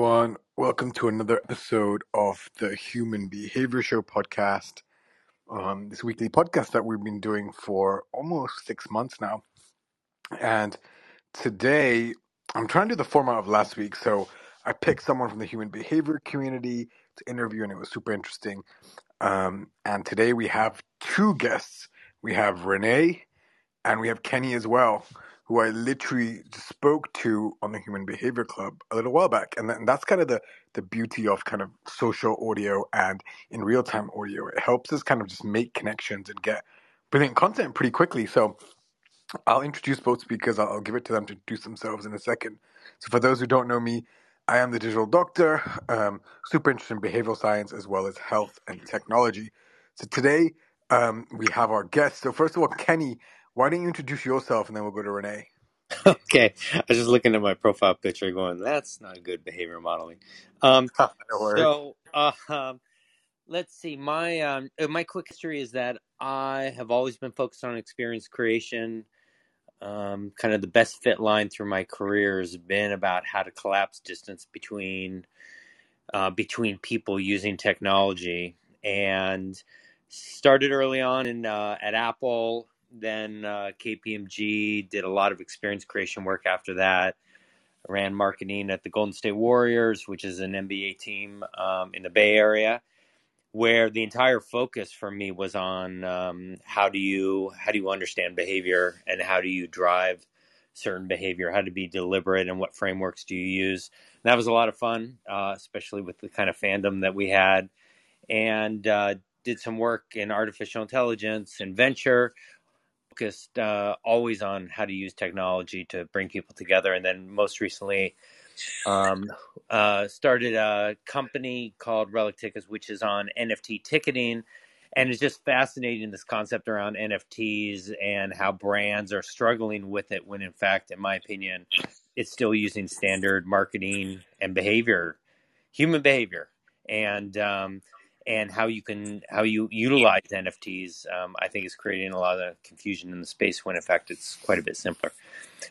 everyone. Welcome to another episode of the Human Behavior Show podcast. Um, this weekly podcast that we've been doing for almost six months now. And today, I'm trying to do the format of last week. So I picked someone from the human behavior community to interview, and it was super interesting. Um, and today we have two guests. We have Renee and we have Kenny as well who I literally spoke to on the Human Behavior Club a little while back. And, and that's kind of the, the beauty of kind of social audio and in real time audio. It helps us kind of just make connections and get brilliant content pretty quickly. So I'll introduce both speakers. I'll, I'll give it to them to introduce themselves in a second. So for those who don't know me, I am the digital doctor, um, super interested in behavioral science as well as health and technology. So today um, we have our guests. So first of all, Kenny, why don't you introduce yourself and then we'll go to Renee? Okay, I was just looking at my profile picture, going, "That's not good behavior modeling." Um, no worries. so, uh, um, let's see. My um, uh, my quick history is that I have always been focused on experience creation. Um, kind of the best fit line through my career has been about how to collapse distance between uh, between people using technology, and started early on in uh, at Apple then uh, KPMG did a lot of experience creation work after that. Ran marketing at the Golden State Warriors, which is an NBA team um, in the Bay Area, where the entire focus for me was on um, how do you how do you understand behavior and how do you drive certain behavior, how to be deliberate, and what frameworks do you use. And that was a lot of fun, uh, especially with the kind of fandom that we had, and uh, did some work in artificial intelligence and venture focused uh, always on how to use technology to bring people together, and then most recently um, uh, started a company called Relic Tickets, which is on NFT ticketing, and it's just fascinating this concept around NFTs and how brands are struggling with it. When in fact, in my opinion, it's still using standard marketing and behavior, human behavior, and um, and how you can how you utilize NFTs, um, I think is creating a lot of confusion in the space when in fact it's quite a bit simpler.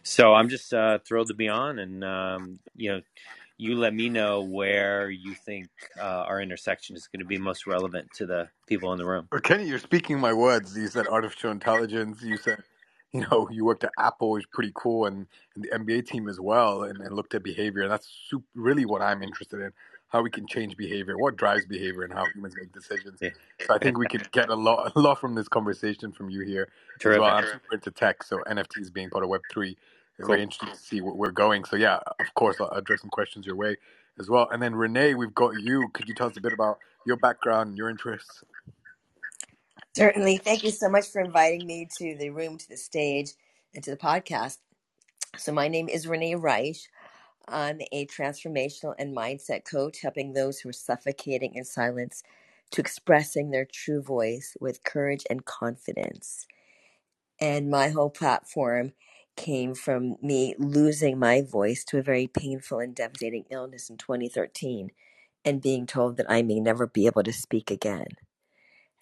So I'm just uh, thrilled to be on, and um, you know, you let me know where you think uh, our intersection is going to be most relevant to the people in the room. Well, Kenny, you're speaking my words. You said artificial intelligence. You said, you know, you worked at Apple, which is pretty cool, and, and the NBA team as well, and, and looked at behavior. And that's super, really what I'm interested in how we can change behavior, what drives behavior, and how humans make decisions. Yeah. So I think we could get a lot, a lot from this conversation from you here. Terrific. Well, I'm super into tech, so NFTs being part of Web three is cool. very interesting to see where we're going. So yeah, of course, I'll address some questions your way as well. And then Renee, we've got you. Could you tell us a bit about your background your interests? Certainly. Thank you so much for inviting me to the room, to the stage, and to the podcast. So my name is Renee Reich. I'm a transformational and mindset coach, helping those who are suffocating in silence to expressing their true voice with courage and confidence. And my whole platform came from me losing my voice to a very painful and devastating illness in 2013 and being told that I may never be able to speak again.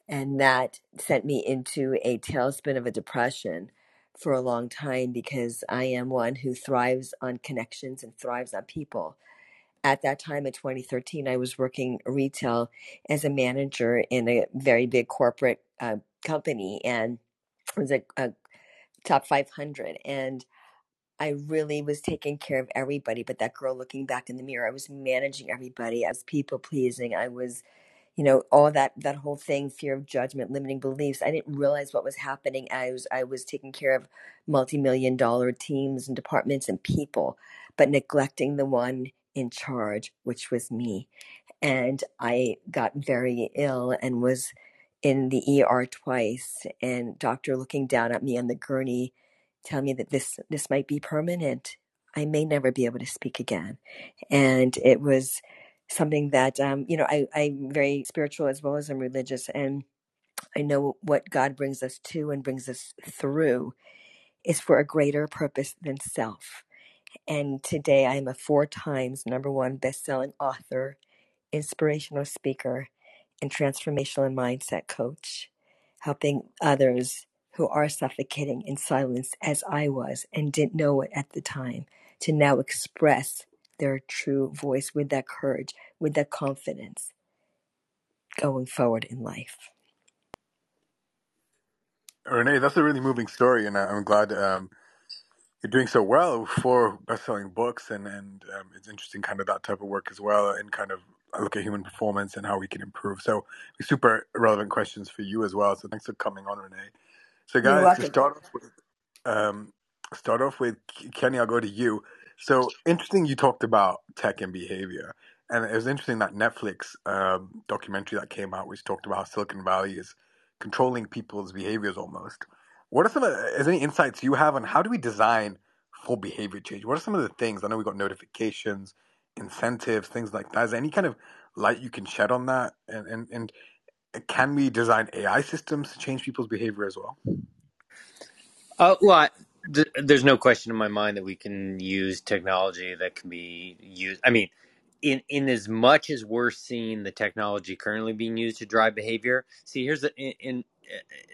And that sent me into a tailspin of a depression for a long time because I am one who thrives on connections and thrives on people. At that time in 2013, I was working retail as a manager in a very big corporate uh, company and it was a, a top 500. And I really was taking care of everybody, but that girl looking back in the mirror, I was managing everybody. I was people pleasing. I was you know all that that whole thing fear of judgment limiting beliefs. I didn't realize what was happening i was i was taking care of multi-million dollar teams and departments and people but neglecting the one in charge which was me. And i got very ill and was in the er twice and doctor looking down at me on the gurney telling me that this this might be permanent. I may never be able to speak again. And it was something that um, you know I, I'm very spiritual as well as I'm religious, and I know what God brings us to and brings us through is for a greater purpose than self. And today I am a four times number one best-selling author, inspirational speaker, and transformational and mindset coach, helping others who are suffocating in silence as I was and didn't know it at the time to now express their true voice with that courage, with that confidence going forward in life. Renee, that's a really moving story, and I'm glad um, you're doing so well for best-selling books, and and um, it's interesting, kind of that type of work as well, and kind of look at human performance and how we can improve. So, super relevant questions for you as well. So, thanks for coming on, Renee. So, guys, to start off with, um, start off with Kenny, I'll go to you. So, interesting, you talked about tech and behavior, and it was interesting that Netflix um, documentary that came out, which talked about how Silicon Valley is controlling people's behaviors almost. What are some of is there any insights you have on how do we design for behavior change? What are some of the things? I know we got notifications, incentives, things like that. Is there any kind of light you can shed on that? And and, and can we design AI systems to change people's behavior as well? Uh, well, th- there's no question in my mind that we can use technology that can be used. I mean, in in as much as we're seeing the technology currently being used to drive behavior. See, here's the in, in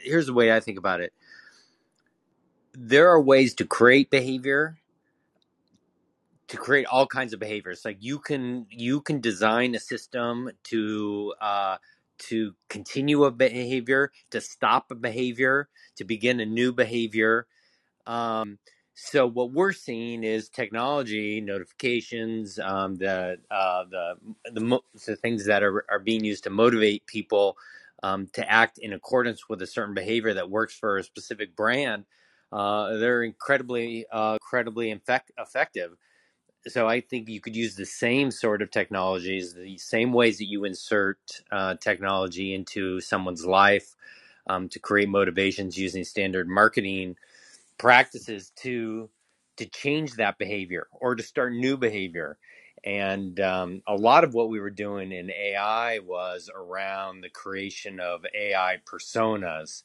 here's the way I think about it. There are ways to create behavior to create all kinds of behaviors like you can you can design a system to uh, to continue a behavior to stop a behavior to begin a new behavior um, so what we're seeing is technology notifications um, the uh, the the, mo- the things that are, are being used to motivate people um, to act in accordance with a certain behavior that works for a specific brand uh, they're incredibly uh, incredibly effective. So I think you could use the same sort of technologies, the same ways that you insert uh, technology into someone's life um, to create motivations using standard marketing practices to to change that behavior or to start new behavior. And um, a lot of what we were doing in AI was around the creation of AI personas,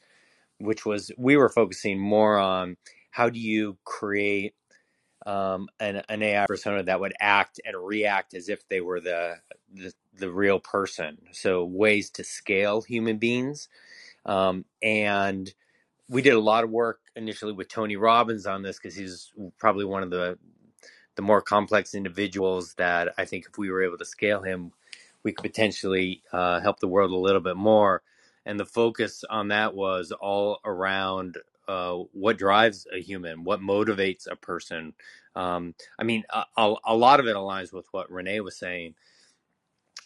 which was we were focusing more on how do you create um, an, an AI persona that would act and react as if they were the, the, the real person. So ways to scale human beings, um, and we did a lot of work initially with Tony Robbins on this because he's probably one of the the more complex individuals that I think if we were able to scale him, we could potentially uh, help the world a little bit more. And the focus on that was all around uh, what drives a human, what motivates a person. Um, I mean, a, a, lot of it aligns with what Renee was saying.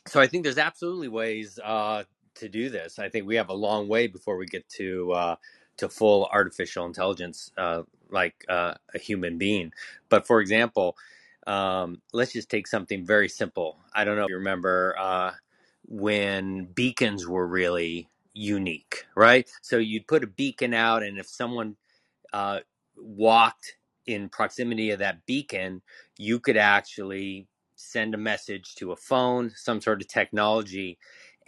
So I think there's absolutely ways uh, to do this. I think we have a long way before we get to uh, to full artificial intelligence, uh, like uh, a human being. But for example, um, let's just take something very simple. I don't know if you remember uh, when beacons were really unique, right? So you'd put a beacon out, and if someone uh, walked in proximity of that beacon, you could actually send a message to a phone, some sort of technology.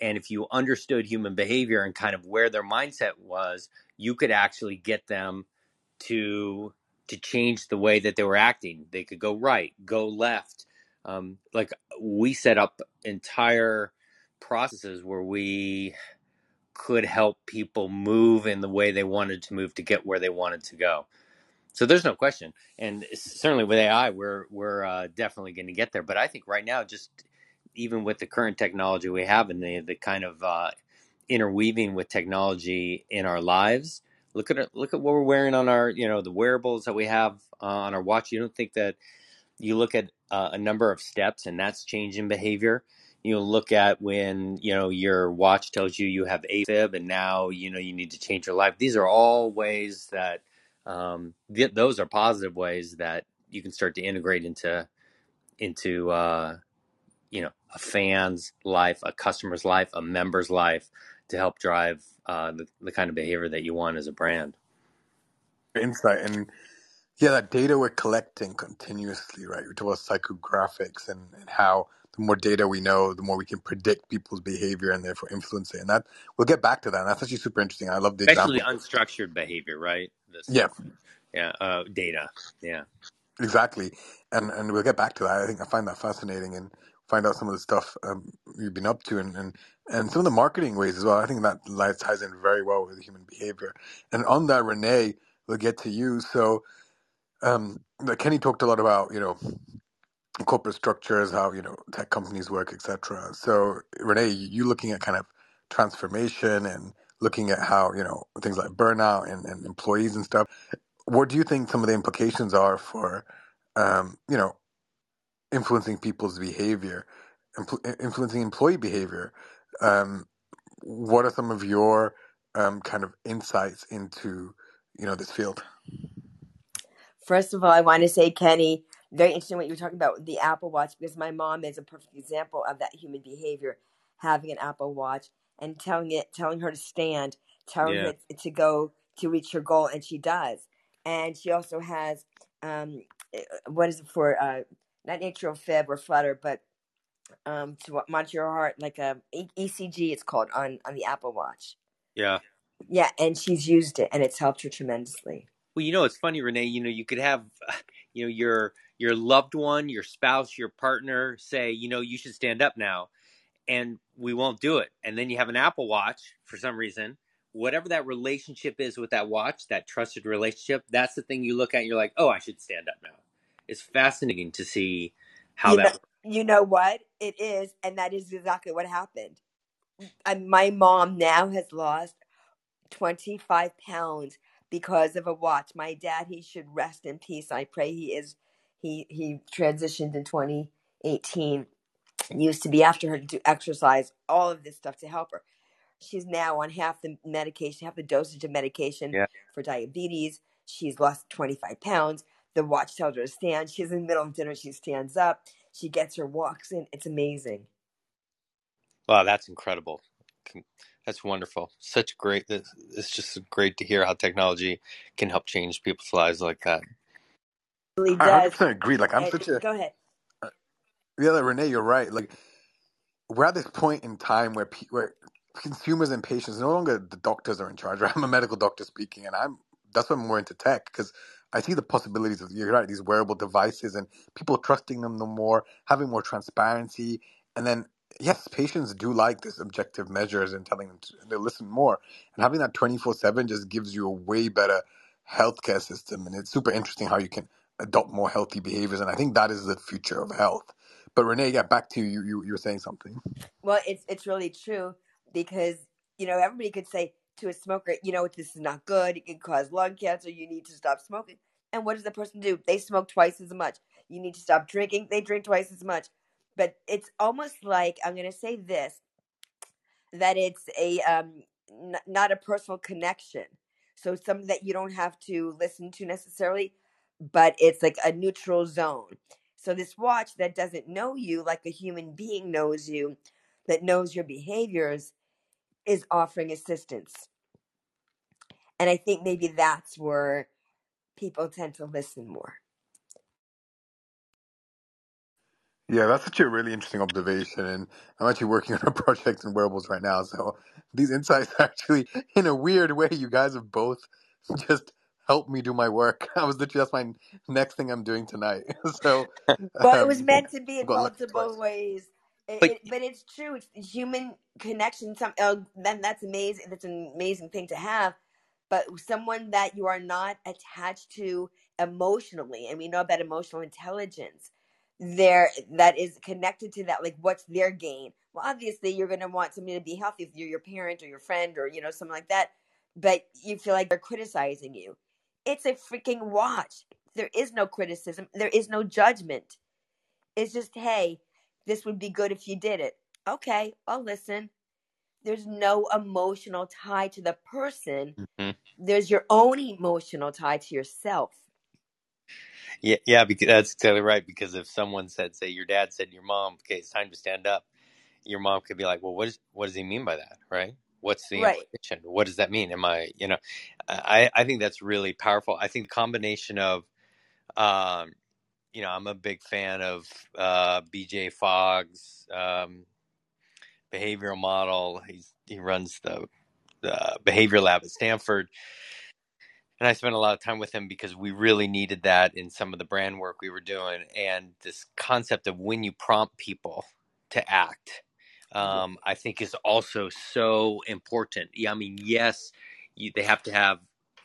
And if you understood human behavior and kind of where their mindset was, you could actually get them to to change the way that they were acting. They could go right, go left. Um, like we set up entire processes where we could help people move in the way they wanted to move to get where they wanted to go. So there's no question, and certainly with AI, we're we're uh, definitely going to get there. But I think right now, just even with the current technology we have and the the kind of uh, interweaving with technology in our lives, look at look at what we're wearing on our you know the wearables that we have uh, on our watch. You don't think that you look at uh, a number of steps and that's changing behavior you look at when you know your watch tells you you have AFib and now you know you need to change your life. These are all ways that um, th- those are positive ways that you can start to integrate into into uh, you know a fan's life, a customer's life, a member's life to help drive uh, the, the kind of behavior that you want as a brand. Insight and yeah, that data we're collecting continuously, right? We talk about psychographics and, and how the more data we know, the more we can predict people's behavior and therefore influence it. And that we'll get back to that. And that's actually super interesting. I love the Especially example. unstructured behavior, right? This, Yeah, yeah, uh, data. Yeah. exactly. And and we'll get back to that. I think I find that fascinating and find out some of the stuff um, you've been up to and, and and some of the marketing ways as well. I think that ties in very well with human behavior. And on that, Renee, we'll get to you. So um, Kenny talked a lot about you know corporate structures, how you know tech companies work, etc. So Renee, you looking at kind of transformation and looking at how you know things like burnout and, and employees and stuff. What do you think some of the implications are for um, you know influencing people's behavior, impl- influencing employee behavior? Um, what are some of your um, kind of insights into you know this field? First of all, I want to say, Kenny, very interesting what you were talking about the Apple Watch because my mom is a perfect example of that human behavior, having an Apple Watch and telling it, telling her to stand, telling Yeah. her to go to reach her goal, and she does. And she also has, um, eh, what is it for? Uh, not atrial fib or flutter, but um, to monitor your heart, like a E- ECG, it's called on on the Apple Watch. Yeah. Yeah, and she's used it, and it's helped her tremendously. Well, you know, it's funny, Renee. You know, you could have, you know, your your loved one, your spouse, your partner say, you know, you should stand up now, and we won't do it. And then you have an Apple Watch for some reason. Whatever that relationship is with that watch, that trusted relationship, that's the thing you look at. and You're like, oh, I should stand up now. It's fascinating to see how You that. know, works. you know what it is, and that is exactly what happened. And my mom now has lost 25 pounds because of a watch. My dad, he should rest in peace. I pray he is. He he transitioned in 2018. Used to be after her to do exercise, all of this stuff to help her. She's now on half the medication, half the dosage of medication Yeah. for diabetes. She's lost 25 pounds. The watch tells her to stand. She's in the middle of dinner. She stands up. She gets her walks in. It's amazing. Wow, that's incredible. That's wonderful. Such great. It's it's just great to hear how technology can help change people's lives like that. It really I does. 100% agree. Like I'm such a go ahead. Uh, yeah, like, Renee, you're right. Like we're at this point in time where pe- where consumers and patients no longer the doctors are in charge. Right? I'm a medical doctor speaking, and I'm that's why I'm more into tech because I see the possibilities of you're right these wearable devices and people trusting them no more, having more transparency, and then yes, patients do like this objective measures and telling them to, they listen more, and having that twenty four seven just gives you a way better healthcare system, and it's super interesting how you can adopt more healthy behaviors, and I think that is the future of health. But Renee, yeah, back to you. You you were saying something. Well, it's it's really true because you know everybody could say to a smoker, you know, this is not good. It can cause lung cancer. You need to stop smoking. And what does the person do? They smoke twice as much. You need to stop drinking. They drink twice as much. But it's almost like I'm going to say this that it's a um n- not a personal connection. So something that you don't have to listen to necessarily, but it's like a neutral zone. So this watch that doesn't know you like a human being knows you, that knows your behaviors, is offering assistance. And I think maybe that's where people tend to listen more. Yeah, that's such a really interesting observation, and I'm actually working on a project in wearables right now. So these insights actually, in a weird way, you guys have both just helped me do my work. I was literally that's my next thing I'm doing tonight. So Well, it was um, meant to be in multiple ways. It, But it, but it's true. It's human connection. Some uh, then that's amazing. That's an amazing thing to have. But someone that you are not attached to emotionally, and we know about emotional intelligence, there that is connected to that. Like, what's their gain? Well, obviously, you're going to want somebody to be healthy if you're your parent or your friend or you know something like that. But you feel like they're criticizing you. It's a freaking watch. There is no criticism. There is no judgment. It's just, hey, this would be good if you did it. Okay, I'll listen. There's no emotional tie to the person. Mhm. There's your own emotional tie to yourself. yeah, yeah, because that's exactly right. Because if someone said, say, your dad said, your mom, okay, it's time to stand up, your mom could be like, well, what is what does he mean by that, right? What's the Right. implication? What does that mean? Am I, you know, I I think that's really powerful. I think the combination of, um, you know, I'm a big fan of uh, BJ Fogg's um, behavioral model. He's he runs the the behavior lab at Stanford. And I spent a lot of time with him because we really needed that in some of the brand work we were doing. And this concept of when you prompt people to act, um, I think is also so important. Yeah, I mean, yes, you, they have to have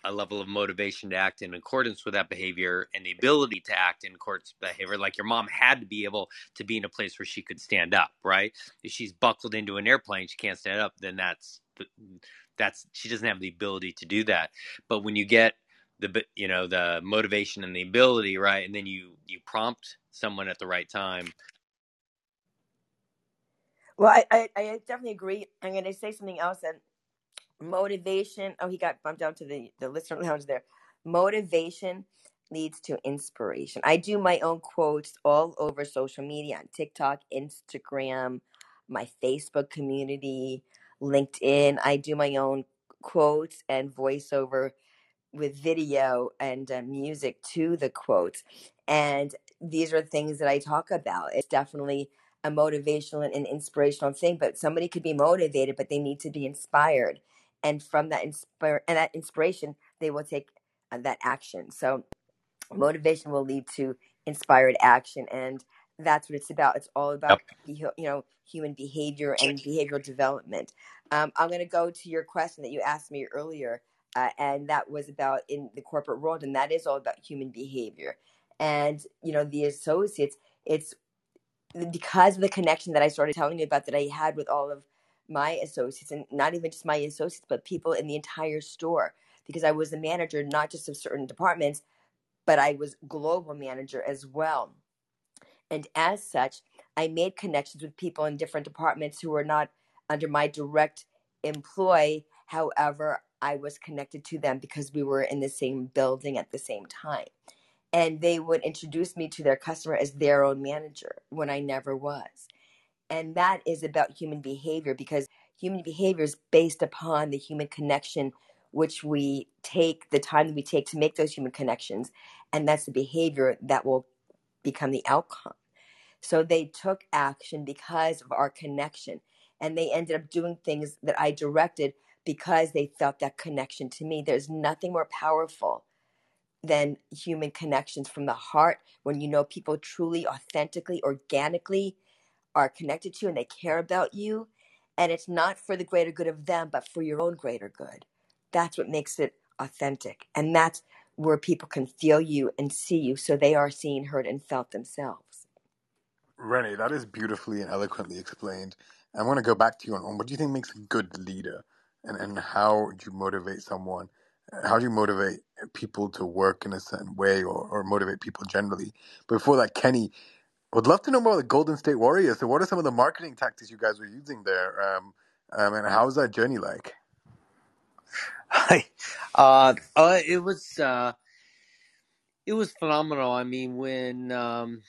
a level of motivation to act in accordance with that behavior and the ability to act in accordance behavior. Like your mom had to be able to be in a place where she could stand up, right? If she's buckled into an airplane, she can't stand up, then that's that's she doesn't have the ability to do that. But when you get the you know the motivation and the ability, right, and then you you prompt someone at the right time. Well, I, I, I definitely agree. I'm going to say something else that motivation. Oh, he got bumped down to the, the listener lounge there. Motivation leads to inspiration. I do my own quotes all over social media on TikTok, Instagram, my Facebook community, LinkedIn. I do my own quotes and voiceover with video and uh, music to the quotes. And these are things that I talk about. It's definitely a motivational and an inspirational thing, but somebody could be motivated, but they need to be inspired. And from that inspire and that inspiration, they will take uh, that action. So motivation will lead to inspired action and that's what it's about. It's all about you know human behavior and behavioral development. Um, i'm going to go to your question that you asked me earlier uh, and that was about in the corporate world and that is all about human behavior. And you know the associates it's because of the connection that i started telling you about that i had with all of my associates and not even just my associates but people in the entire store because i was the manager not just of certain departments but i was global manager as well and as such i made connections with people in different departments who were not under my direct employ however I was connected to them because we were in the same building at the same time. And they would introduce me to their customer as their own manager when I never was. And that is about human behavior because human behavior is based upon the human connection which we take, the time that we take to make those human connections. And that's the behavior that will become the outcome. So they took action because of our connection. And they ended up doing things that I directed because they felt that connection to me. There's nothing more powerful than human connections from the heart when you know people truly, authentically, organically are connected to you and they care about you. And it's not for the greater good of them, but for your own greater good. That's what makes it authentic. And that's where people can feel you and see you so they are seen, heard, and felt themselves. Renee, that is beautifully and eloquently explained. I want to go back to you on, on what do you think makes a good leader? and, and how do you motivate someone? How do you motivate people to work in a certain way or, or motivate people generally? Before that, Kenny, would love to know more about the Golden State Warriors. So, what are some of the marketing tactics you guys were using there? Um, um, and how was that journey like? Hi. Uh, uh, it was uh, it was phenomenal. I mean, when um,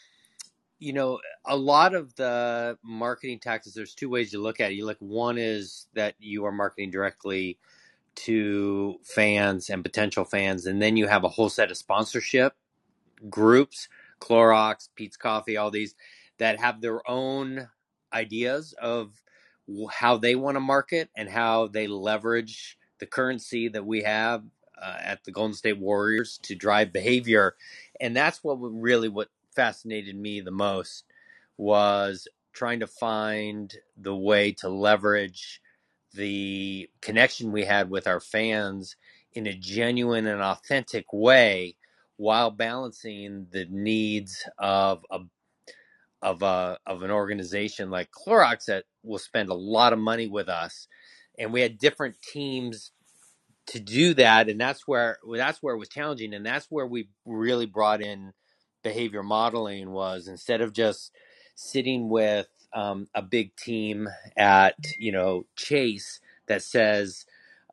you know, a lot of the marketing tactics, there's two ways to look at it. You look, one is that you are marketing directly to fans and potential fans, and then you have a whole set of sponsorship groups, Clorox, Peet's Coffee, all these that have their own ideas of how they want to market and how they leverage the currency that we have uh, at the Golden State Warriors to drive behavior. And that's what really what fascinated me the most was trying to find the way to leverage the connection we had with our fans in a genuine and authentic way while balancing the needs of a of a of an organization like Clorox that will spend a lot of money with us and we had different teams to do that and that's where that's where it was challenging and that's where we really brought in behavior modeling was instead of just sitting with um, a big team at you know Chase that says,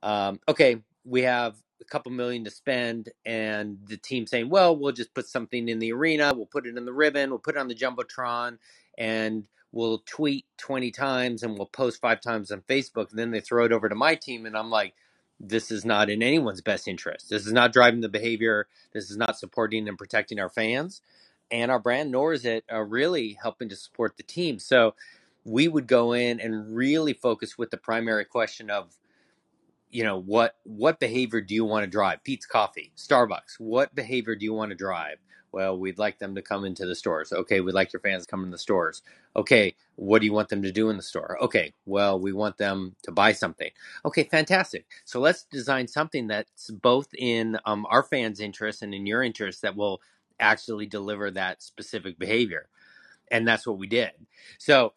um, okay, we have couple million to spend, and the team saying, well, we'll just put something in the arena, we'll put it in the ribbon, we'll put it on the jumbotron, and we'll tweet 20 times and we'll post five times on Facebook. And then they throw it over to my team, and I'm like, this is not in anyone's best interest. This is not driving the behavior. This is not supporting and protecting our fans and our brand, nor is it uh, really helping to support the team. So we would go in and really focus with the primary question of, you know, what what behavior do you want to drive? Peet's Coffee, Starbucks. What behavior do you want to drive? Well, we'd like them to come into the stores. Okay, we'd like your fans to come in the stores. Okay, what do you want them to do in the store? Okay, well, we want them to buy something. Okay, fantastic. So let's design something that's both in um, our fans' interest and in your interest that will actually deliver that specific behavior. And that's what we did. So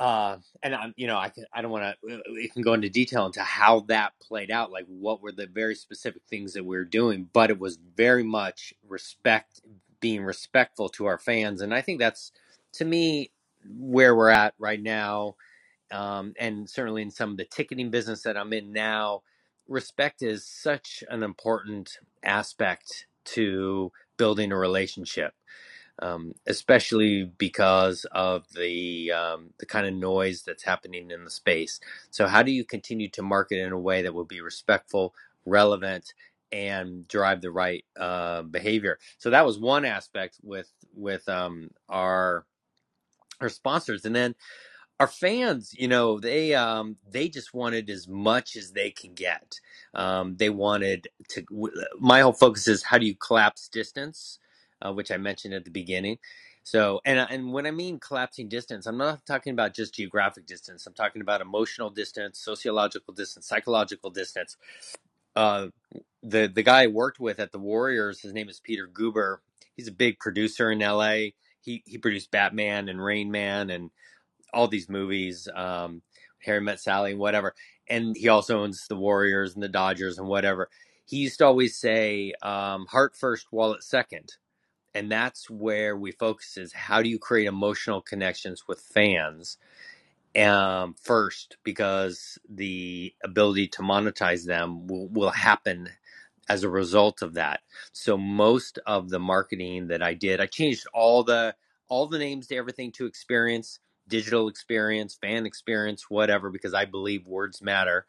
uh and i'm you know i can i don't want to we can go into detail into how that played out like what were the very specific things that we were doing but it was very much respect being respectful to our fans and i think that's to me where we're at right now um and certainly in some of the ticketing business that i'm in now respect is such an important aspect to building a relationship um, especially because of the um, the kind of noise that's happening in the space. So, how do you continue to market in a way that will be respectful, relevant, and drive the right uh, behavior? So that was one aspect with with um, our our sponsors, and then our fans, you know, they um, they just wanted as much as they can get. Um, they wanted to. My whole focus is how do you collapse distance, uh, which I mentioned at the beginning. So, and and when I mean collapsing distance, I'm not talking about just geographic distance. I'm talking about emotional distance, sociological distance, psychological distance. Uh, the the guy I worked with at the Warriors, his name is Peter Guber. He's a big producer in LA. He he produced Batman and Rain Man and all these movies, um, Harry Met Sally and whatever. And he also owns the Warriors and the Dodgers and whatever. He used to always say, um, heart first, wallet second. And that's where we focus is how do you create emotional connections with fans um, first, because the ability to monetize them will, will happen as a result of that. So most of the marketing that I did, I changed all the all the names to everything to experience, digital experience, fan experience, whatever, because I believe words matter.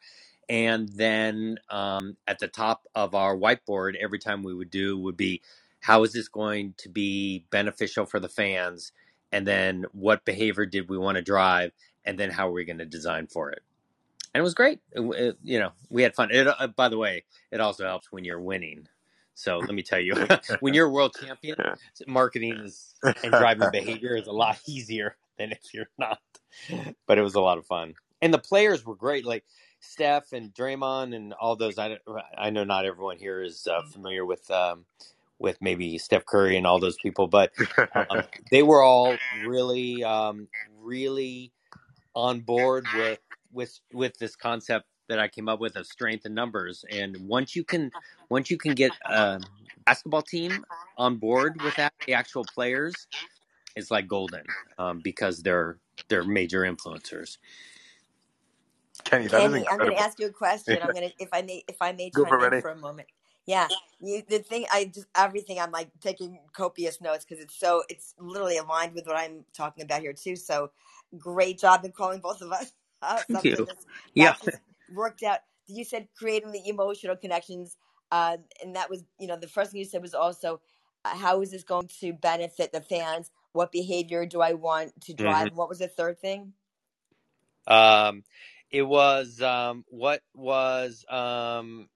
And then um, at the top of our whiteboard, every time we would do would be, how is this going to be beneficial for the fans? And then what behavior did we want to drive? And then how are we going to design for it? and it was great. It, it- you know, we had fun. It, uh, by the way, it also helps when you're winning. So let me tell you, when you're a world champion, marketing is and driving behavior is a lot easier than if you're not. But it was a lot of fun, and the players were great. Like Steph and Draymond and all those. I I know not everyone here is uh, familiar with um, with maybe Steph Curry and all those people, but um, they were all really um, really on board with with with this concept that I came up with of strength and numbers. And once you can once you can get a basketball team on board with that, the actual players, it's like golden um, because they're they're major influencers. Kenny, that is Kenny, I'm going to ask you a question. I'm going to, if I may, if I may Go chime in for a moment. Yeah, you, the thing, I just everything. I'm like taking copious notes because it's so, it's literally aligned with what I'm talking about here too. So, great job in calling both of us out. Thank Something you. Yeah. worked out. You said creating the emotional connections, uh, and that was, you know, the first thing you said was also, uh, how is this going to benefit the fans? What behavior do I want to drive? What was the third thing? Um, it was um, what was um,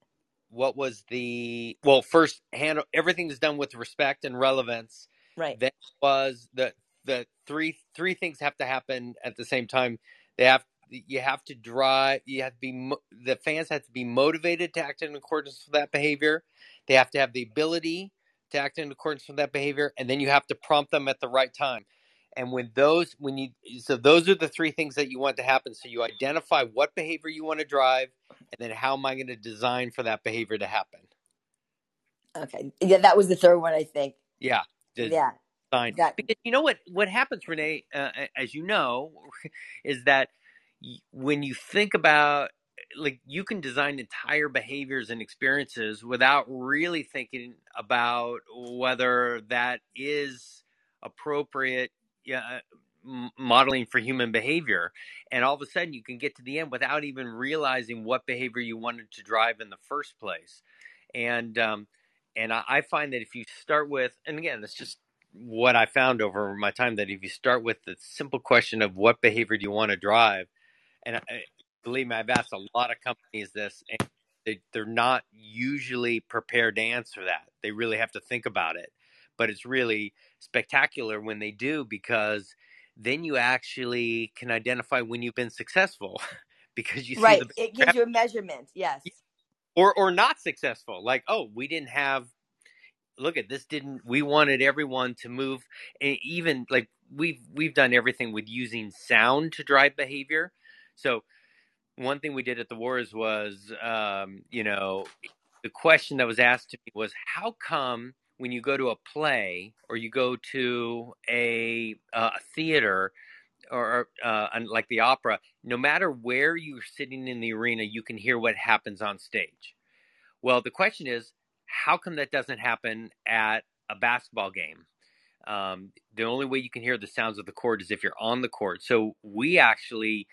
what was the well first handle everything is done with respect and relevance. Right. that was the the three three things have to happen at the same time. They have you have to drive you have to be the fans have to be motivated to act in accordance with that behavior. They have to have the ability to act in accordance with that behavior and then you have to prompt them at the right time and when those when you so those are the three things that you want to happen so you identify what behavior you want to drive and then how am i going to design for that behavior to happen Okay. Yeah, that was the third one, I think. yeah Yeah. design That because you know what what happens renee uh, as you know is that when you think about like you can design entire behaviors and experiences without really thinking about whether that is appropriate yeah, modeling for human behavior and all of a sudden you can get to the end without even realizing what behavior you wanted to drive in the first place and um and I, I find that if you start with and again it's just what i found over my time that if you start with the simple question of what behavior do you want to drive and I, believe me, I've asked a lot of companies this, and they, they're not usually prepared to answer that. They really have to think about it. But it's really spectacular when they do because then you actually can identify when you've been successful because you right. see the it gives you a measurement. Yes. or or not successful. Like, oh, we didn't have look at this didn't we wanted everyone to move and even like we've we've done everything with using sound to drive behavior. So one thing we did at the wars was um, you know, the question that was asked to me was how come when you go to a play or you go to a uh, a theater or uh, like the opera, no matter where you're sitting in the arena, you can hear what happens on stage. Well, the question is, how come that doesn't happen at a basketball game? Um, the only way you can hear the sounds of the court is if you're on the court. So we actually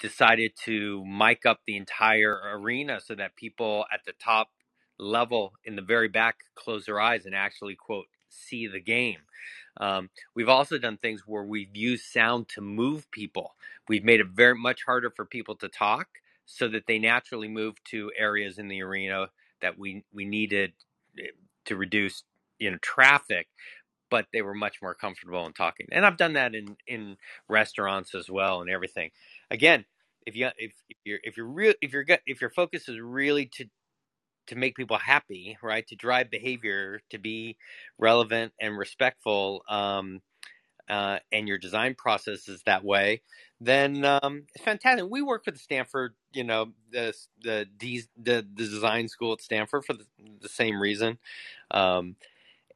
decided to mic up the entire arena so that people at the top level in the very back close their eyes and actually quote see the game. Um, we've also done things where we've used sound to move people. We've made it very much harder for people to talk so that they naturally move to areas in the arena that we we needed eh, to reduce you know traffic but they were much more comfortable in talking and i've done that in in restaurants as well and everything again if you if, you're if you're real if your if your focus is really to to make people happy right to drive behavior to be relevant and respectful um, uh, and your design process is that way, then um, it's fantastic. We work with Stanford, you know, the the the, the design school at Stanford for the, the same reason, um,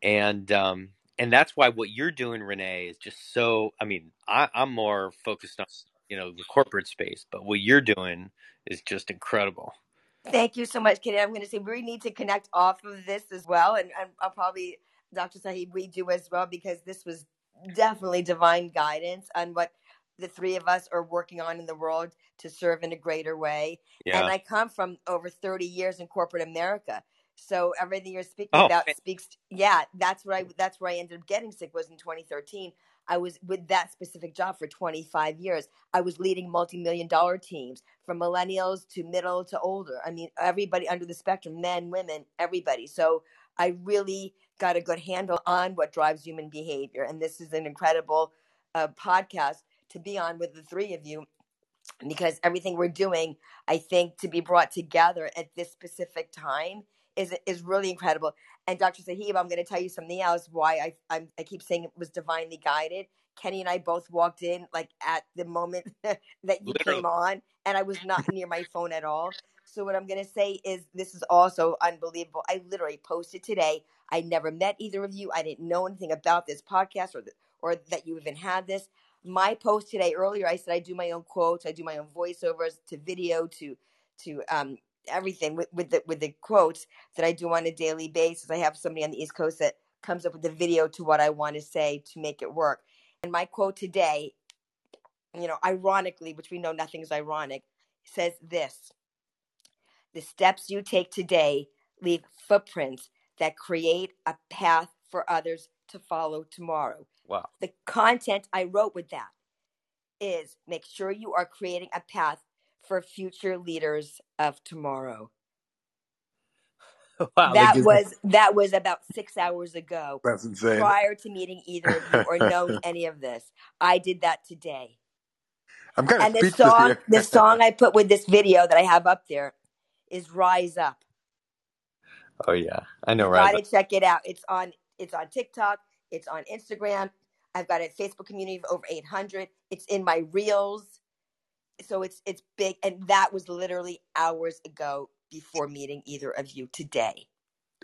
and um, and that's why what you're doing, Renee, is just so. I mean, I, I'm more focused on you know the corporate space, but what you're doing is just incredible. Thank you so much, Kenny. I'm going to say we need to connect off of this as well, and, and I'll probably Dr. Sahib we do as well because this was definitely divine guidance on what the three of us are working on in the world to serve in a greater way. Yeah. And I come from over 30 years in corporate America. So everything you're speaking Oh, about speaks yeah, that's where I that's where I ended up getting sick was in 2013. I was with that specific job for 25 years. I was leading multi-million dollar teams from millennials to middle to older. I mean, everybody under the spectrum, men, women, everybody. So I really got a good handle on what drives human behavior. And this is an incredible uh, podcast to be on with the three of you because everything we're doing, I think, to be brought together at this specific time is is really incredible. And Dr. Sahib, I'm going to tell you something else. Why I I'm, I keep saying it was divinely guided. Kenny and I both walked in like at the moment that you Literally. came on, and I was not near my phone at all. So what I'm going to say is this is also unbelievable. I literally posted today. I never met either of you. I didn't know anything about this podcast or the, or that you even had this. My post today earlier, I said I do my own quotes, I do my own voiceovers to video to to um everything with, with the with the quotes that I do on a daily basis. I have somebody on the East Coast that comes up with the video to what I want to say to make it work. And my quote today, you know, ironically, which we know nothing is ironic, says this The steps you take today leave footprints that create a path for others to follow tomorrow. Wow. The content I wrote with that is make sure you are creating a path for future leaders of tomorrow. Wow. that gives- was that was about six hours ago That's insane. prior to meeting either of you or knowing any of this. I did that today. I'm kind of and the song the song i put with this video that i have up there is rise up. Oh yeah, I know, you right? gotta check it out. It's on it's on tiktok. It's on instagram. I've got a facebook community of over 800 it's in my reels so it's it's big and that was literally hours ago before meeting either of you today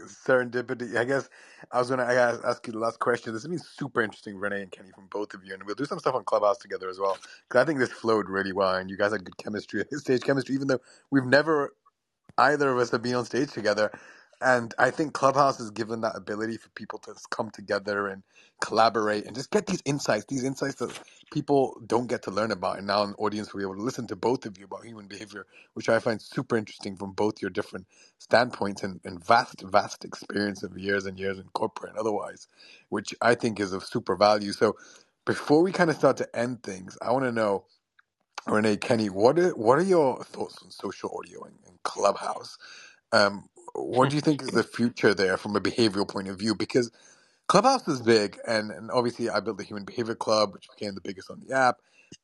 serendipity. I guess I was gonna I ask you the last question. This has been super interesting, Renee and Kenny, from both of you, and we'll do some stuff on Clubhouse together as well. Because I think this flowed really well, and you guys have good chemistry, stage chemistry, even though we've never either of us have been on stage together. And I think Clubhouse has given that ability for people to come together and collaborate and just get these insights, these insights that people don't get to learn about. And now an audience will be able to listen to both of you about human behavior, which I find super interesting from both your different standpoints and, and vast, vast experience of years and years in corporate and otherwise, which I think is of super value. So before we kind of start to end things, I want to know, Renee, Kenny, what are, what are your thoughts on social audio and, and Clubhouse? Um, what do you think is the future there from a behavioral point of view? Because Clubhouse is big, and, and obviously I built the Human Behavior Club, which became the biggest on the app.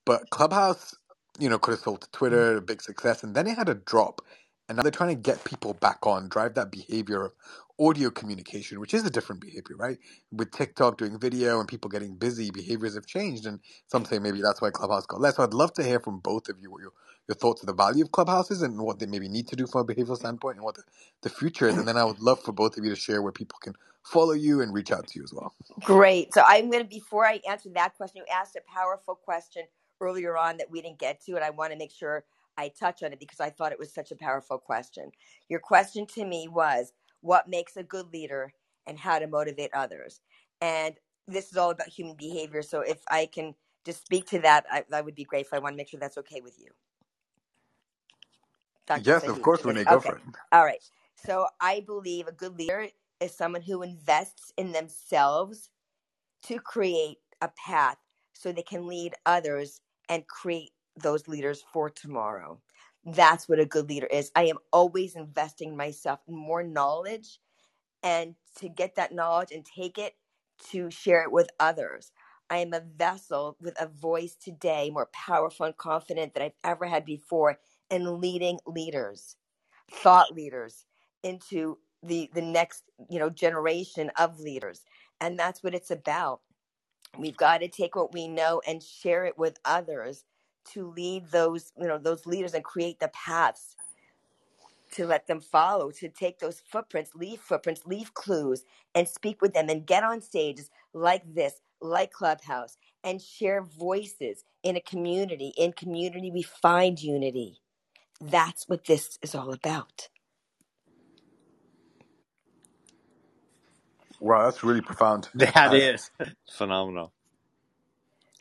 But Clubhouse, you know, could have sold to Twitter, a big success, and then it had a drop. And now they're trying to get people back on, drive that behavior of audio communication, which is a different behavior, right? With TikTok doing video and people getting busy, behaviors have changed. And some say maybe that's why Clubhouse got less. So I'd love to hear from both of you what your, your thoughts of the value of Clubhouses and what they maybe need to do from a behavioral standpoint and what the, the future is. And then I would love for both of you to share where people can follow you and reach out to you as well. Great. So I'm going to, before I answer that question, you asked a powerful question earlier on that we didn't get to, and I want to make sure I touch on it because I thought it was such a powerful question. Your question to me was, what makes a good leader and how to motivate others? And this is all about human behavior. So if I can just speak to that, I, that would be grateful. I want to make sure that's okay with you. Dr. Yes, of course, Renee, go okay. for it. All right. So I believe a good leader is someone who invests in themselves to create a path so they can lead others and create those leaders for tomorrow. That's what a good leader is. I am always investing myself in more knowledge and to get that knowledge and take it to share it with others. I am a vessel with a voice today more powerful and confident than I've ever had before in leading leaders, thought leaders into the the next, you know, generation of leaders. And that's what it's about. We've got to take what we know and share it with others to lead those, you know, those leaders and create the paths to let them follow, to take those footprints, leave footprints, leave clues, and speak with them and get on stages like this, like Clubhouse, and share voices in a community. In community, we find unity. That's what this is all about. Wow, that's really profound. That I, is phenomenal.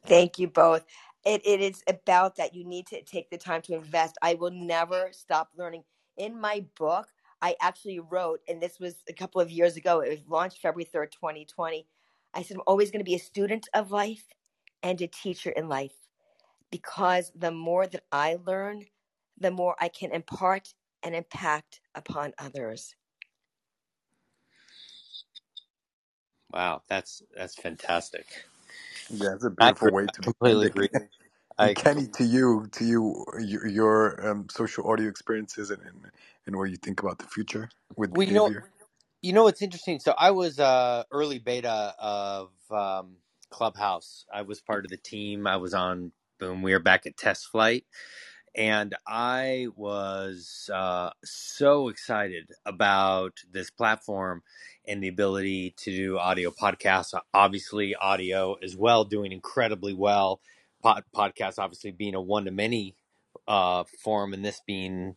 Thank you both. It, it is about that. You need to take the time to invest. I will never stop learning. In my book, I actually wrote, and this was a couple of years ago, it was launched February 3rd, 2020. I said, I'm always going to be a student of life and a teacher in life because the more that I learn, the more I can impart and impact upon others. Wow, that's that's fantastic. Yeah, it's a beautiful way to completely agree. I Kenny, to you, to you, your, your um, social audio experiences and, and and what you think about the future with behavior. You know, you know what's interesting? So I was uh, early beta of um, Clubhouse. I was part of the team. I was on. Boom, we were back at Test Flight, and I was uh, so excited about this platform and the ability to do audio podcasts. Obviously, audio as well, doing incredibly well. Pod- podcasts, obviously, being a one to many uh, form, and this being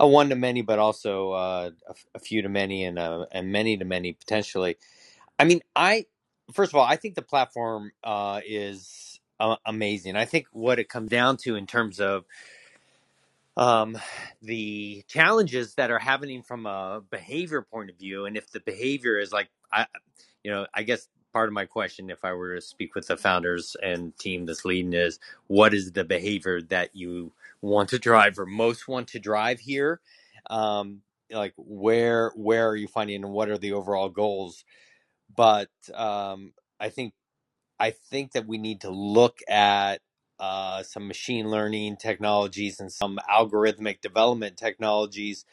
a one to many, but also uh, a, a, few to many and uh, and many to many potentially. I mean, I first of all, I think the platform uh, is uh, amazing. I think what it comes down to in terms of um, the challenges that are happening from a behavior point of view, and if the behavior is like, I, you know, I guess part of my question, if I were to speak with the founders and team that's leading, is what is the behavior that you want to drive or most want to drive here? Um, like where where are you finding and what are the overall goals? But um, I think I think that we need to look at uh, some machine learning technologies and some algorithmic development technologies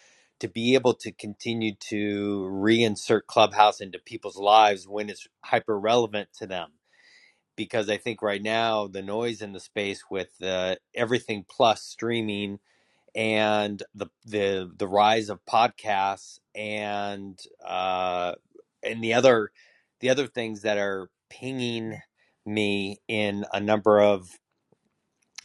to be able to continue to reinsert Clubhouse into people's lives when it's hyper relevant to them. Because I think right now the noise in the space with uh, everything plus streaming and the the the rise of podcasts and uh, and the other the other things that are pinging me in a number of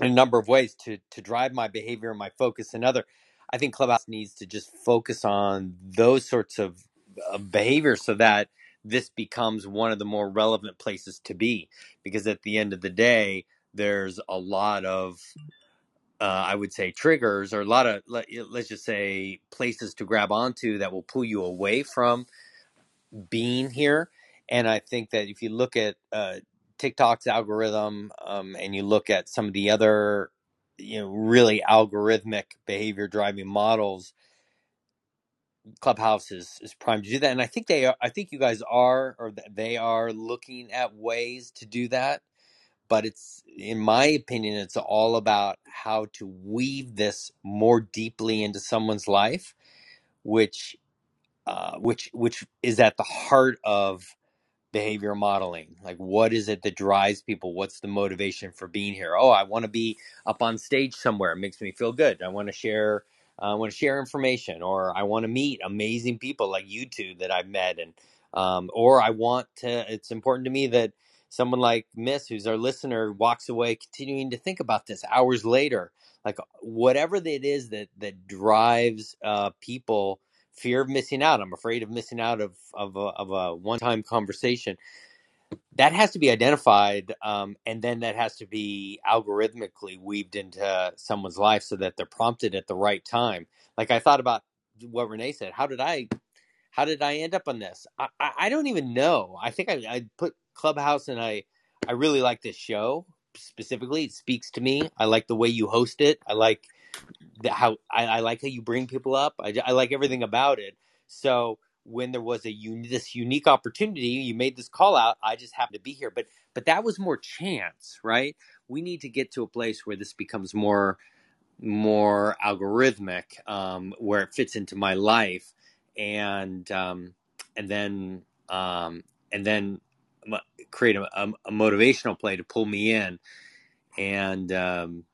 a number of ways to to drive my behavior and my focus and other i think clubhouse needs to just focus on those sorts of uh, behaviors so that this becomes one of the more relevant places to be because at the end of the day there's a lot of uh, i would say triggers or a lot of let, let's just say places to grab onto that will pull you away from being here. And i think that if you look at uh, TikTok's algorithm, um, and you look at some of the other, you know, really algorithmic behavior driving models, Clubhouse is is primed to do that, and I think they are. I think you guys are, or they are looking at ways to do that. But it's, in my opinion, it's all about how to weave this more deeply into someone's life, which, uh, which, which is at the heart of behavior modeling? Like what is it that drives people? What's the motivation for being here? Oh i want to be up on stage somewhere. It makes me feel good. I want to share uh, i want to share information or i want to meet amazing people like you two that i've met and um, or i want to it's important to me that someone like miss who's our listener walks away continuing to think about this hours later. Like whatever it is that that drives uh, people fear of missing out. I'm afraid of missing out of of a, of a one time conversation. That has to be identified, um, and then that has to be algorithmically weaved into someone's life so that they're prompted at the right time. Like I thought about what Renee said. How did I how did I end up on this? I, I, I don't even know. I think I, I put Clubhouse and I I really like this show specifically. It speaks to me. I like the way you host it. I like how I, I, like how you bring people up. I, I like everything about it. So when there was a un, this unique opportunity, you made this call out. I just happened to be here, but but that was more chance, right? We need to get to a place where this becomes more more algorithmic, um, where it fits into my life, and um, and then um, and then create a, a, a, motivational play to pull me in, and um,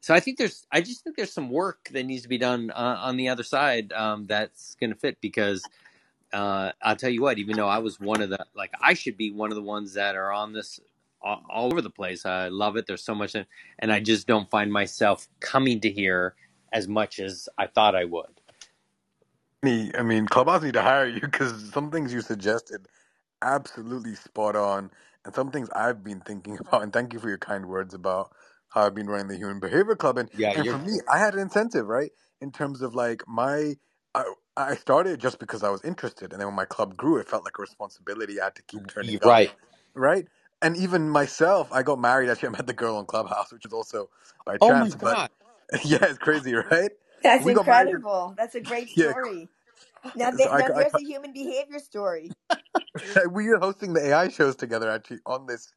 so I think there's, I just think there's some work that needs to be done uh, on the other side um, that's going to fit because uh, I'll tell you what, even though I was one of the, like, I should be one of the ones that are on this all, all over the place. I love it. There's so much, in, and I just don't find myself coming to here as much as I thought I would. I mean, Clubhouse need to hire you because some things you suggested absolutely spot on, and some things I've been thinking about. And thank you for your kind words about how I've been running the Human Behavior Club, and yeah, and for me, I had an incentive, right, in terms of like my. I, I started just because I was interested, and then when my club grew, it felt like a responsibility. I had to keep mm, turning up, right, right. And even myself, I got married. Actually, I met the girl on Clubhouse, which is also by oh chance. My God. But yeah, it's crazy, right? That's we incredible. That's a great story. Yeah. Now, they, so now I, there's I, a human behavior story. we were hosting the AI shows together actually on this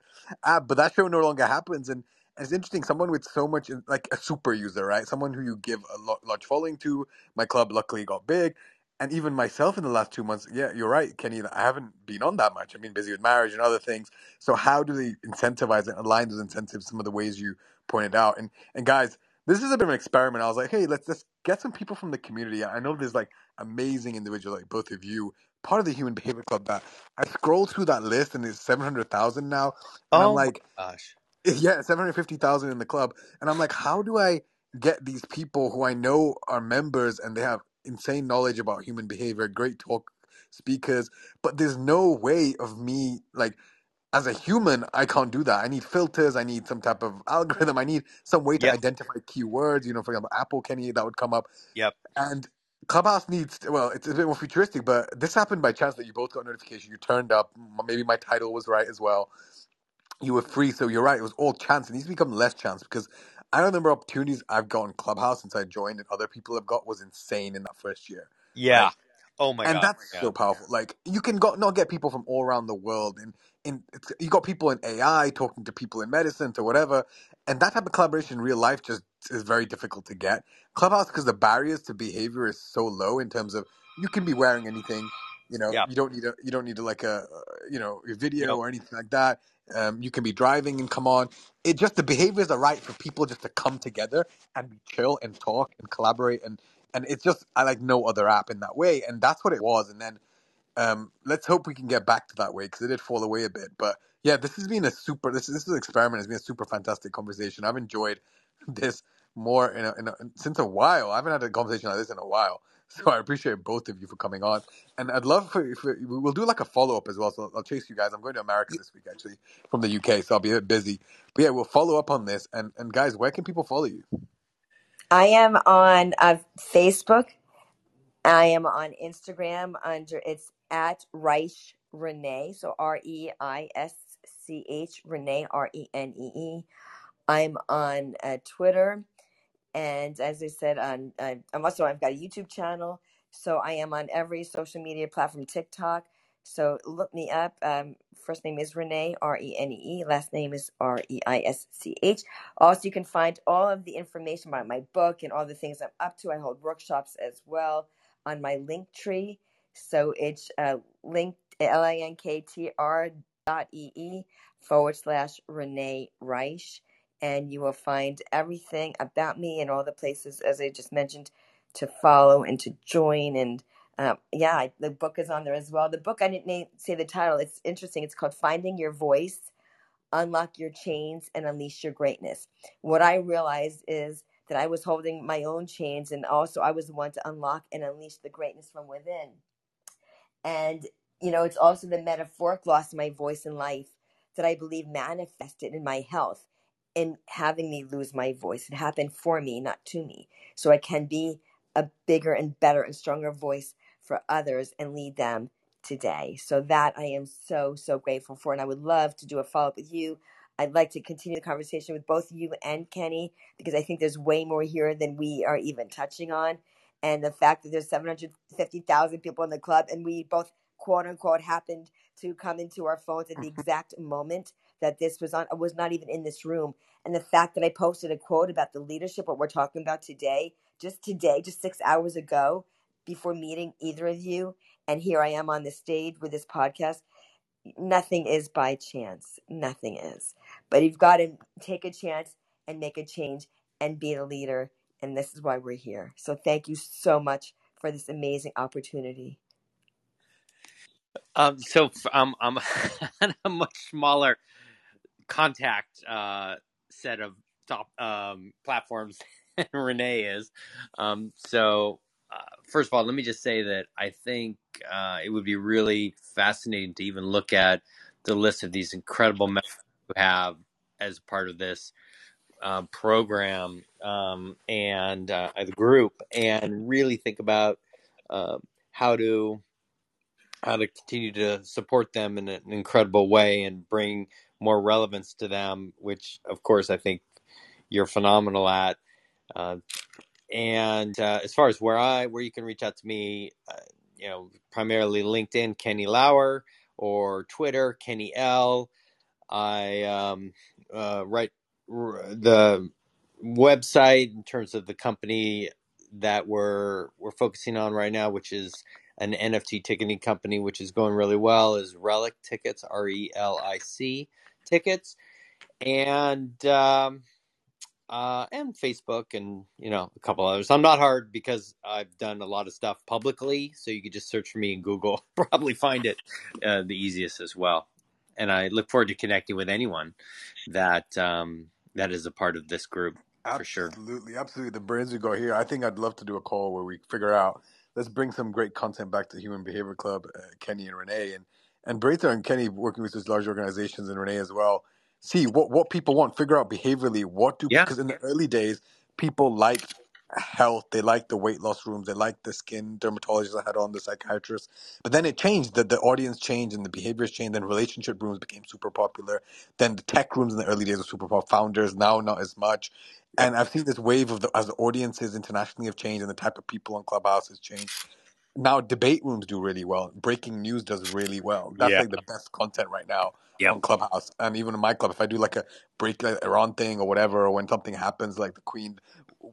app, but that show no longer happens. And it's interesting. Someone with so much, like a super user, right? Someone who you give a large following to. My club luckily got big, and even myself in the last two months. Yeah, you're right, Kenny. I haven't been on that much. I've been busy with marriage and other things. So how do they incentivize and align those incentives? Some of the ways you pointed out, and and guys, this is a bit of an experiment. I was like, hey, let's just get some people from the community. I know there's like amazing individuals like both of you, part of the Human Behavior Club. That I scroll through that list and there's seven hundred thousand now, and oh I'm like, gosh Yeah, seven hundred fifty thousand in the club, and I'm like, how do I get these people who I know are members and they have insane knowledge about human behavior, great talk speakers, but there's no way of me like as a human, I can't do that. I need filters. I need some type of algorithm. I need some way to Yep. identify keywords. You know, for example, Apple Kenny that would come up, Yep. and Clubhouse needs. Well, it's a bit more futuristic, but this happened by chance that you both got notification. You turned up. Maybe my title was right as well you were free. So you're right. It was all chance. It needs to become less chance because I know the number of opportunities I've got in Clubhouse since I joined and other people have got was insane in that first year. Yeah. Right? Oh my god. and god. that's Yeah. so powerful. Like you can go, not get people from all around the world, and in you got people in AI talking to people in medicine to whatever, and that type of collaboration in real life just is very difficult to get. Clubhouse because the barriers to behavior is so low in terms of you can be wearing anything. You know, Yeah. you don't need a you don't need a, like a uh, you know a video know- or anything like that. Um, you can be driving and come on. It just the behaviors are right for people just to come together and be chill and talk and collaborate and and it's just I like no other app in that way, and that's what it was. And then um, let's hope we can get back to that way because it did fall away a bit. But yeah, this has been a super. This this is an experiment. It's been a super fantastic conversation. I've enjoyed this more in a, in a, since a while. I haven't had a conversation like this in a while. So I appreciate both of you for coming on, and I'd love for, if we- we'll do like a follow up as well. So I'll chase you guys. I'm going to America this week actually from the UK, so I'll be a bit busy. But yeah, we'll follow up on this. And and guys, where can people follow you? I am on uh, Facebook. I am on Instagram under it's at Reisch Renee. So R E I S C H Renee R E N E E. I'm on uh, Twitter, and as I said, on uh, I'm also I've got a YouTube channel, So I am on every social media platform, TikTok. So look me up. Um, first name is Renee, R E N E E. Last name is R E I S C H. Also, you can find all of the information about my book and all the things I'm up to. I hold workshops as well on my link tree. So it's uh, linked, L I N K T R dot E E forward slash Renee Reisch. And you will find everything about me and all the places, as I just mentioned, to follow and to join. And um, yeah, I, the book is on there as well. The book, I didn't name, say the title. It's interesting. It's called Finding Your Voice Unlock Your Chains and Unleash Your Greatness. What I realized is that I was holding my own chains, and also I was the one to unlock and unleash the greatness from within. And, you know, it's also the metaphoric loss of my voice in life that I believe manifested in my health in having me lose my voice. It happened for me, not to me. So I can be a bigger and better and stronger voice for others and lead them today. So that I am so, so grateful for. And I would love to do a follow up with you. I'd like to continue the conversation with both you and Kenny because I think there's way more here than we are even touching on. And the fact that there's 750,000 people in the club and we both quote unquote happened to come into our phones at the mm-hmm. exact moment that this was on, was not even in this room. And the fact that I posted a quote about the leadership, what we're talking about today, just today, just six hours ago, before meeting either of you, and here I am on the stage with this podcast. Nothing is by chance. Nothing is. But you've got to take a chance and make a change and be a leader. And this is why we're here. So thank you so much for this amazing opportunity. Um, so um, I'm on a much smaller contact uh, set of top um, platforms Renee is. Um, so, uh, first of all, let me just say that I think uh, it would be really fascinating to even look at the list of these incredible members who have as part of this uh, program um, and uh, the group, and really think about uh, how to how to continue to support them in an incredible way and bring more relevance to them, which of course I think you're phenomenal at. Uh, and uh, as far as where I where you can reach out to me, uh, you know, primarily LinkedIn, Kenny Lauer, or Twitter, Kenny L. I um, uh, write the website in terms of the company that we're we're focusing on right now, which is an NFT ticketing company, which is going really well, is Relic Tickets, R E L I C tickets, and um, uh, and Facebook, and you know a couple others. I'm not hard because I've done a lot of stuff publicly, so you could just search for me in Google, probably find it uh, the easiest as well. And I look forward to connecting with anyone that um, that is a part of this group for sure. Absolutely, absolutely. The brains we got here. I think I'd love to do a call where we figure out. Let's bring some great content back to Human Behavior Club, uh, Kenny and Renee, and and Braitha and Kenny working with these large organizations and Renee as well. See what what people want. Figure out behaviorally what do Yeah, because in the early days people liked health, they liked the weight loss rooms, they liked the skin dermatologists I had on, the psychiatrists. But then it changed. That the audience changed and the behaviors changed. Then relationship rooms became super popular. Then the tech rooms in the early days were super popular. Founders now not as much and I've seen this wave of the as the audiences internationally have changed and the type of people on Clubhouse has changed now debate rooms do really well. Breaking news does really well. That's yeah, like the best content right now yep, on Clubhouse. And even in my club, if I do like a break like Iran thing or whatever, or when something happens, like the Queen,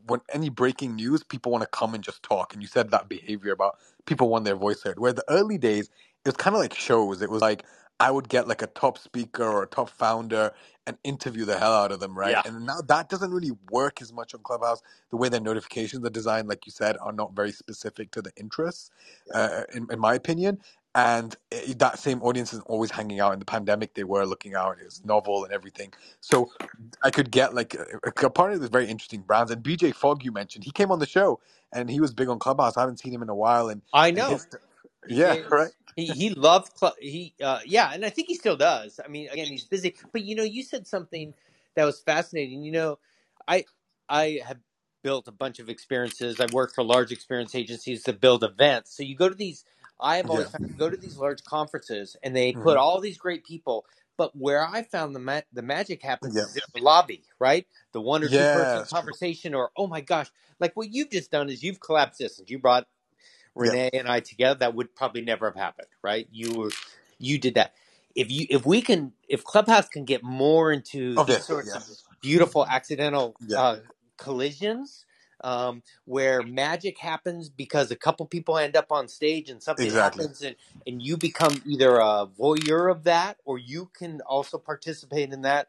when any breaking news, people want to come and just talk. And you said that behavior about people want their voice heard. Where the early days, it was kind of like shows. It was like I would get like a top speaker or a top founder and interview the hell out of them, right? yeah, And now that doesn't really work as much on Clubhouse. The way their notifications are designed, like you said, are not very specific to the interests uh, uh, in, in my opinion. And it, that same audience is always hanging out. In the pandemic, they were looking out. It was novel and everything. So I could get like a, a part of this very interesting brands. And BJ Fogg, you mentioned, he came on the show and he was big on Clubhouse. I haven't seen him in a while. And I and know. his Yeah, right. He he loved cl- he uh yeah, and I think he still does. I mean, again, he's busy. But you know, you said something that was fascinating. You know, I I have built a bunch of experiences. I've worked for large experience agencies to build events. So you go to these. I have Yeah. always found go to these large conferences, and they hmm put all these great people. But where I found the ma- the magic happens Yeah. is in the lobby, right? The one or two Yeah, person conversation, or oh my gosh, like what you've just done is you've collapsed this, and you brought Renee and I together, that would probably never have happened, right? You were, you did that. If you, if we can, if Clubhouse can get more into Of these sorts of beautiful accidental Yeah. uh, collisions, um, where magic happens because a couple people end up on stage and something Exactly. happens, and and you become either a voyeur of that or you can also participate in that.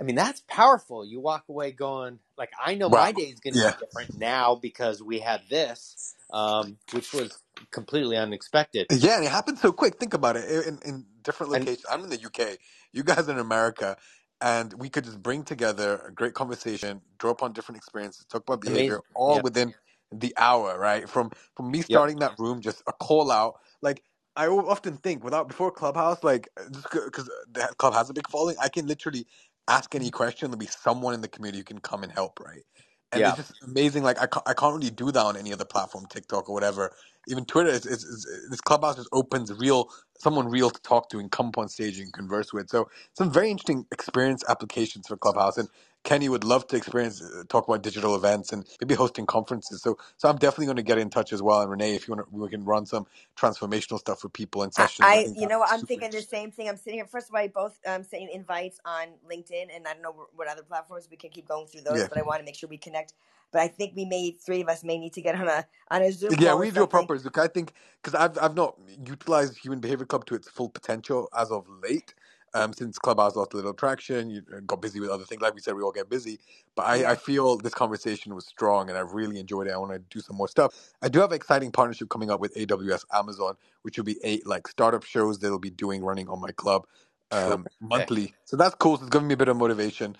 I mean, that's powerful. You walk away going, like, I know Wow. my day is going to Yeah. be different now because we had this, um, which was completely unexpected. Yeah, and it happened so quick. Think about it. In, in different And locations. I'm in the UK. You guys are in America. And we could just bring together a great conversation, draw upon different experiences, talk about behavior, amazing. all Yeah. within the hour, right? From from me Yep. starting that room, just a call out. Like I often think, without before Clubhouse, like because the club has a big following, I can literally ask any question. There'll be someone in the community who can come and help, right? And Yeah. it's just amazing. Like I can't, I can't really do that on any other platform, TikTok or whatever. Even Twitter is, is, is this clubhouse just opens real someone real to talk to and come up on stage and converse with. So some very interesting experience applications for Clubhouse. And Kenny would love to experience uh, talk about digital events and maybe hosting conferences. So so I'm definitely going to get in touch as well. And Renee, if you want, to, we can run some transformational stuff for people in I, sessions. I I you know, I'm thinking the same thing. I'm sitting here. First of all, I both um, sending invites on LinkedIn, and I don't know what other platforms we can keep going through those, Yeah. but I want to make sure we connect. But I think we may three of us may need to get on a on a Zoom Yeah, we do a proper Zoom. I think because I've I've not utilized Human Behavior Club to its full potential as of late. Um, since Clubhouse lost a little traction, you uh, got busy with other things. Like we said, we all get busy. But I, I feel this conversation was strong, and I really enjoyed it. I want to do some more stuff. I do have an exciting partnership coming up with AWS Amazon, which will be eight like startup shows they'll be doing running on my club um, monthly. So that's cool. So it's giving me a bit of motivation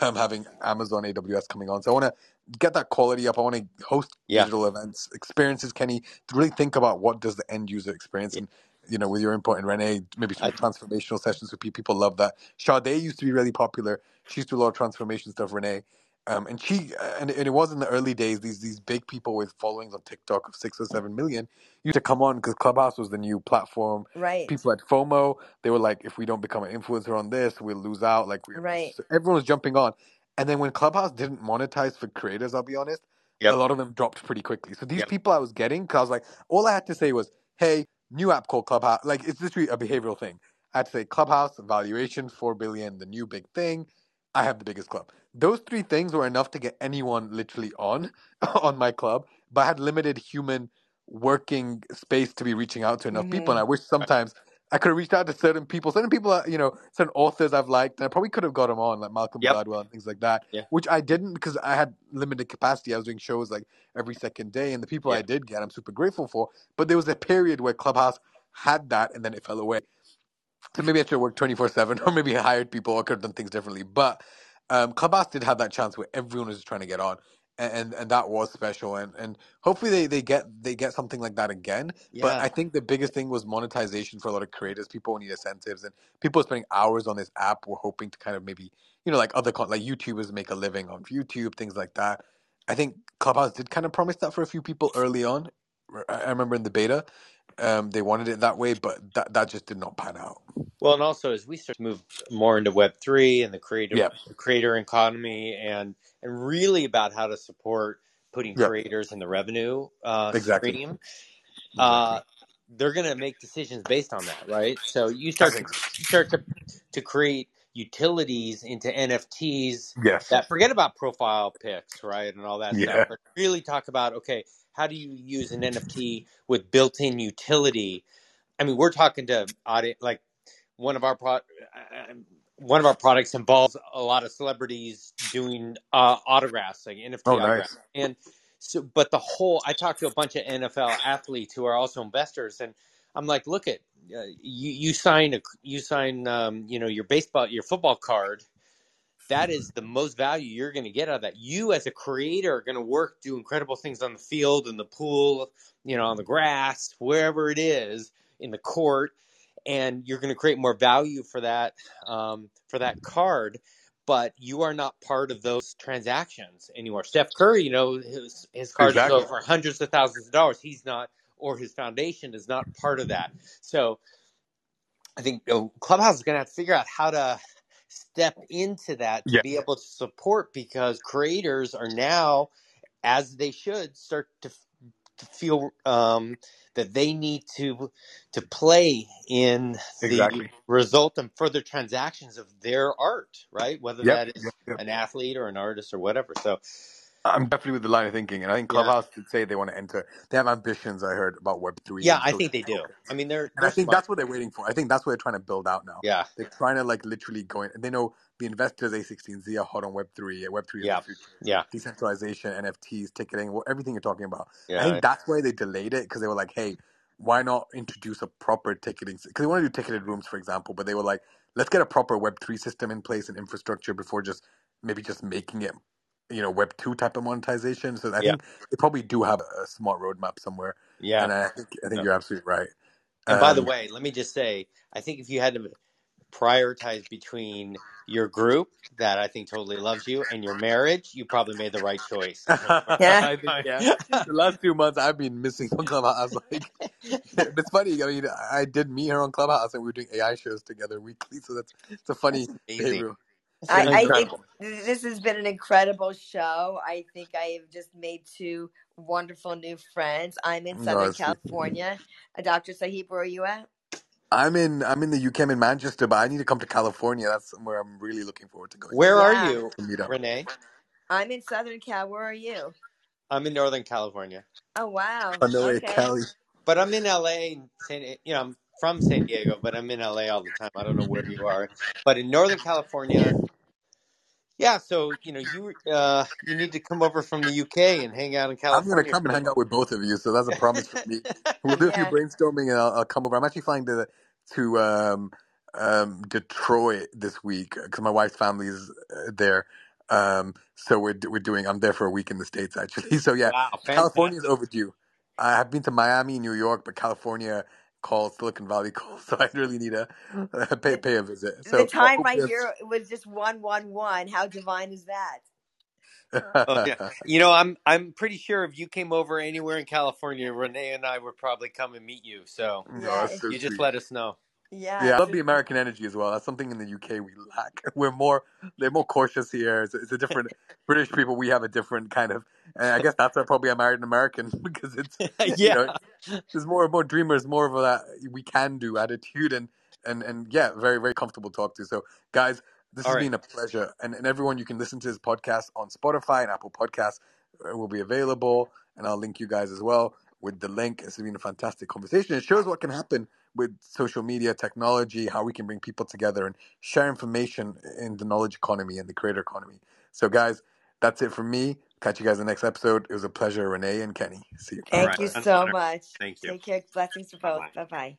um, having Amazon AWS coming on. So I want to get that quality up. I want to host Yeah. digital events, experiences, Kenny, to really think about what does the end user experience and you know, with your input and Renee, maybe some transformational sessions with people. People love that. Sade used to be really popular. She used to do a lot of transformation stuff, Renee. Um, and she and, and it was in the early days. These these big people with followings on TikTok of six or seven million used to come on because Clubhouse was the new platform. Right. People had FOMO. They were like, if we don't become an influencer on this, we'll lose out. Like we Right. so Everyone was jumping on. And then when Clubhouse didn't monetize for creators, I'll be honest, a lot of them dropped pretty quickly. So these Yep. people I was getting, because I was like, all I had to say was, hey, new app called Clubhouse. Like it's literally a behavioral thing. I had to say Clubhouse valuation four billion, the new big thing. I have the biggest club. Those three things were enough to get anyone literally on on my club, but I had limited human working space to be reaching out to enough people. And hmm I wish sometimes I could have reached out to certain people, certain people, you know, certain authors I've liked, and I probably could have got them on, like Malcolm Yep. Gladwell and things like that, Yeah. which I didn't because I had limited capacity. I was doing shows like every second day, and the people Yeah. I did get, I'm super grateful for. But there was a period where Clubhouse had that, and then it fell away. So maybe I should have worked 24 7 or maybe I hired people or could have done things differently. But um, Clubhouse did have that chance where everyone was just trying to get on. And, and and that was special and, and hopefully they, they get they get something like that again. But I think the biggest thing was monetization for a lot of creators. People need incentives and people are spending hours on this app were hoping to kind of maybe you know like other con- like YouTubers make a living on YouTube, things like that. I think Clubhouse did kind of promise that for a few people early on. I remember in the beta, um, they wanted it that way, but that that just did not pan out. Well, and also as we start to move more into Web three and the creator Yeah, creator economy, and and really about how to support putting yeah, creators in the revenue uh, exactly, stream, uh, they're going to make decisions based on that, right? So you start to you start to to create utilities into NFTs Yes. that forget about profile pics, right, and all that stuff, Yeah. but really talk about okay, how do you use an NFT with built-in utility? I mean, we're talking to audit like one of our pro- uh, one of our products involves a lot of celebrities doing uh, autographs, like NFT Oh, autographs, nice. and so. But the whole, I talked to a bunch of NFL athletes who are also investors, and I'm like, look at uh, you. You sign a you sign um, you know your baseball your football card. That is the most value you're going to get out of that. You as a creator are going to work, do incredible things on the field, in the pool, you know, on the grass, wherever it is, in the court, and you're going to create more value for that um, for that card. But you are not part of those transactions anymore. Steph Curry, you know, his his cards Exactly. go for hundreds of thousands of dollars. He's not, or his foundation is not part of that. So I think you know, Clubhouse is going to have to figure out how to step into that to Yeah. be able to support because creators are now, as they should, start to feel um, that they need to to play in the Exactly. result and further transactions of their art, right? Whether Yep. that is yep, yep. an athlete or an artist or whatever. So I'm definitely with the line of thinking, and I think Yeah. Clubhouse did say they want to enter. They have ambitions. I heard about Web three. yeah, I think they do. I mean, they're And I they're think smart. that's what they're waiting for. I think that's what they're trying to build out now. Yeah, They're trying to like literally go in. And they know the investors A16Z are hot on Web three. Web three is Yeah. the future. yeah, Decentralization, NFTs, ticketing, well, everything you're talking about. Yeah, I yeah, think that's why they delayed it because they were like, hey, why not introduce a proper ticketing? Because they want to do ticketed rooms, for example, but they were like, let's get a proper Web three system in place and infrastructure before just maybe just making it, you know, Web two type of monetization. So I Yeah. think they probably do have a smart roadmap somewhere, yeah. and I think I think Yeah. you're absolutely right. And by the Um, way, let me just say, I think if you had to prioritize between your group that I think totally loves you and your marriage, you probably made the right choice. Yeah. I think, yeah. the last few months I've been missing on Clubhouse. Like, it's funny. I mean, I did meet her on Clubhouse, and we were doing AI shows together weekly. So that's it's a funny That's amazing. behavior. I, I think Incredible. this has been an incredible show. I think I have just made two wonderful new friends. I'm in No, Southern it's- California. Uh, Dr. Sahib, where are you at? I'm in I'm in the UK. I'm in Manchester, but I need to come to California. That's somewhere I'm really looking forward to going. Where Yeah. are you, to meet up. Renee? I'm in Southern Cal. Where are you? I'm in Northern California, Oh, wow. Oh, no way, okay. Cali. but I'm in LA. and San, you know, I'm from San Diego, but I'm in LA all the time. I don't know where you are, but in Northern California, yeah. So you know, you uh, you need to come over from the UK and hang out in California. I'm gonna come and hang out with both of you. So that's a promise for me. We'll do a few brainstorming, and I'll, I'll come over. I'm actually flying to to um, um, Detroit this week because my wife's family is uh, there. Um, so we're we're doing. I'm there for a week in the states actually. So yeah, wow, California is overdue. I have been to Miami, New York, but California calls, Silicon Valley calls. So I really need to uh, pay pay a visit. So the time hopefully right here was just 111. How divine is that? Oh yeah, you know, I'm I'm pretty sure if you came over anywhere in California, Renee and I would probably come and meet you. So No, Yeah. that's so you just sweet. let us know. Yeah. Yeah, I love the American energy as well. That's something in the UK we lack. We're more they're more cautious here. It's, it's a different British people. We have a different kind of, and I guess that's why probably I married an American because it's you yeah, know there's more and more dreamers, more of that we can do attitude, and and and yeah, very very comfortable to talk to. So guys, this All has right. been a pleasure, and and everyone you can listen to this podcast on Spotify and Apple Podcasts uh, will be available, and I'll link you guys as well with the link. It's been a fantastic conversation. It shows what can happen with social media technology, how we can bring people together and share information in the knowledge economy and the creator economy. So, guys, that's it from me. Catch you guys in the next episode. It was a pleasure, Renee and Kenny. See you. Thank right. you so much. Thank you. Take care. Blessings to both. Bye bye.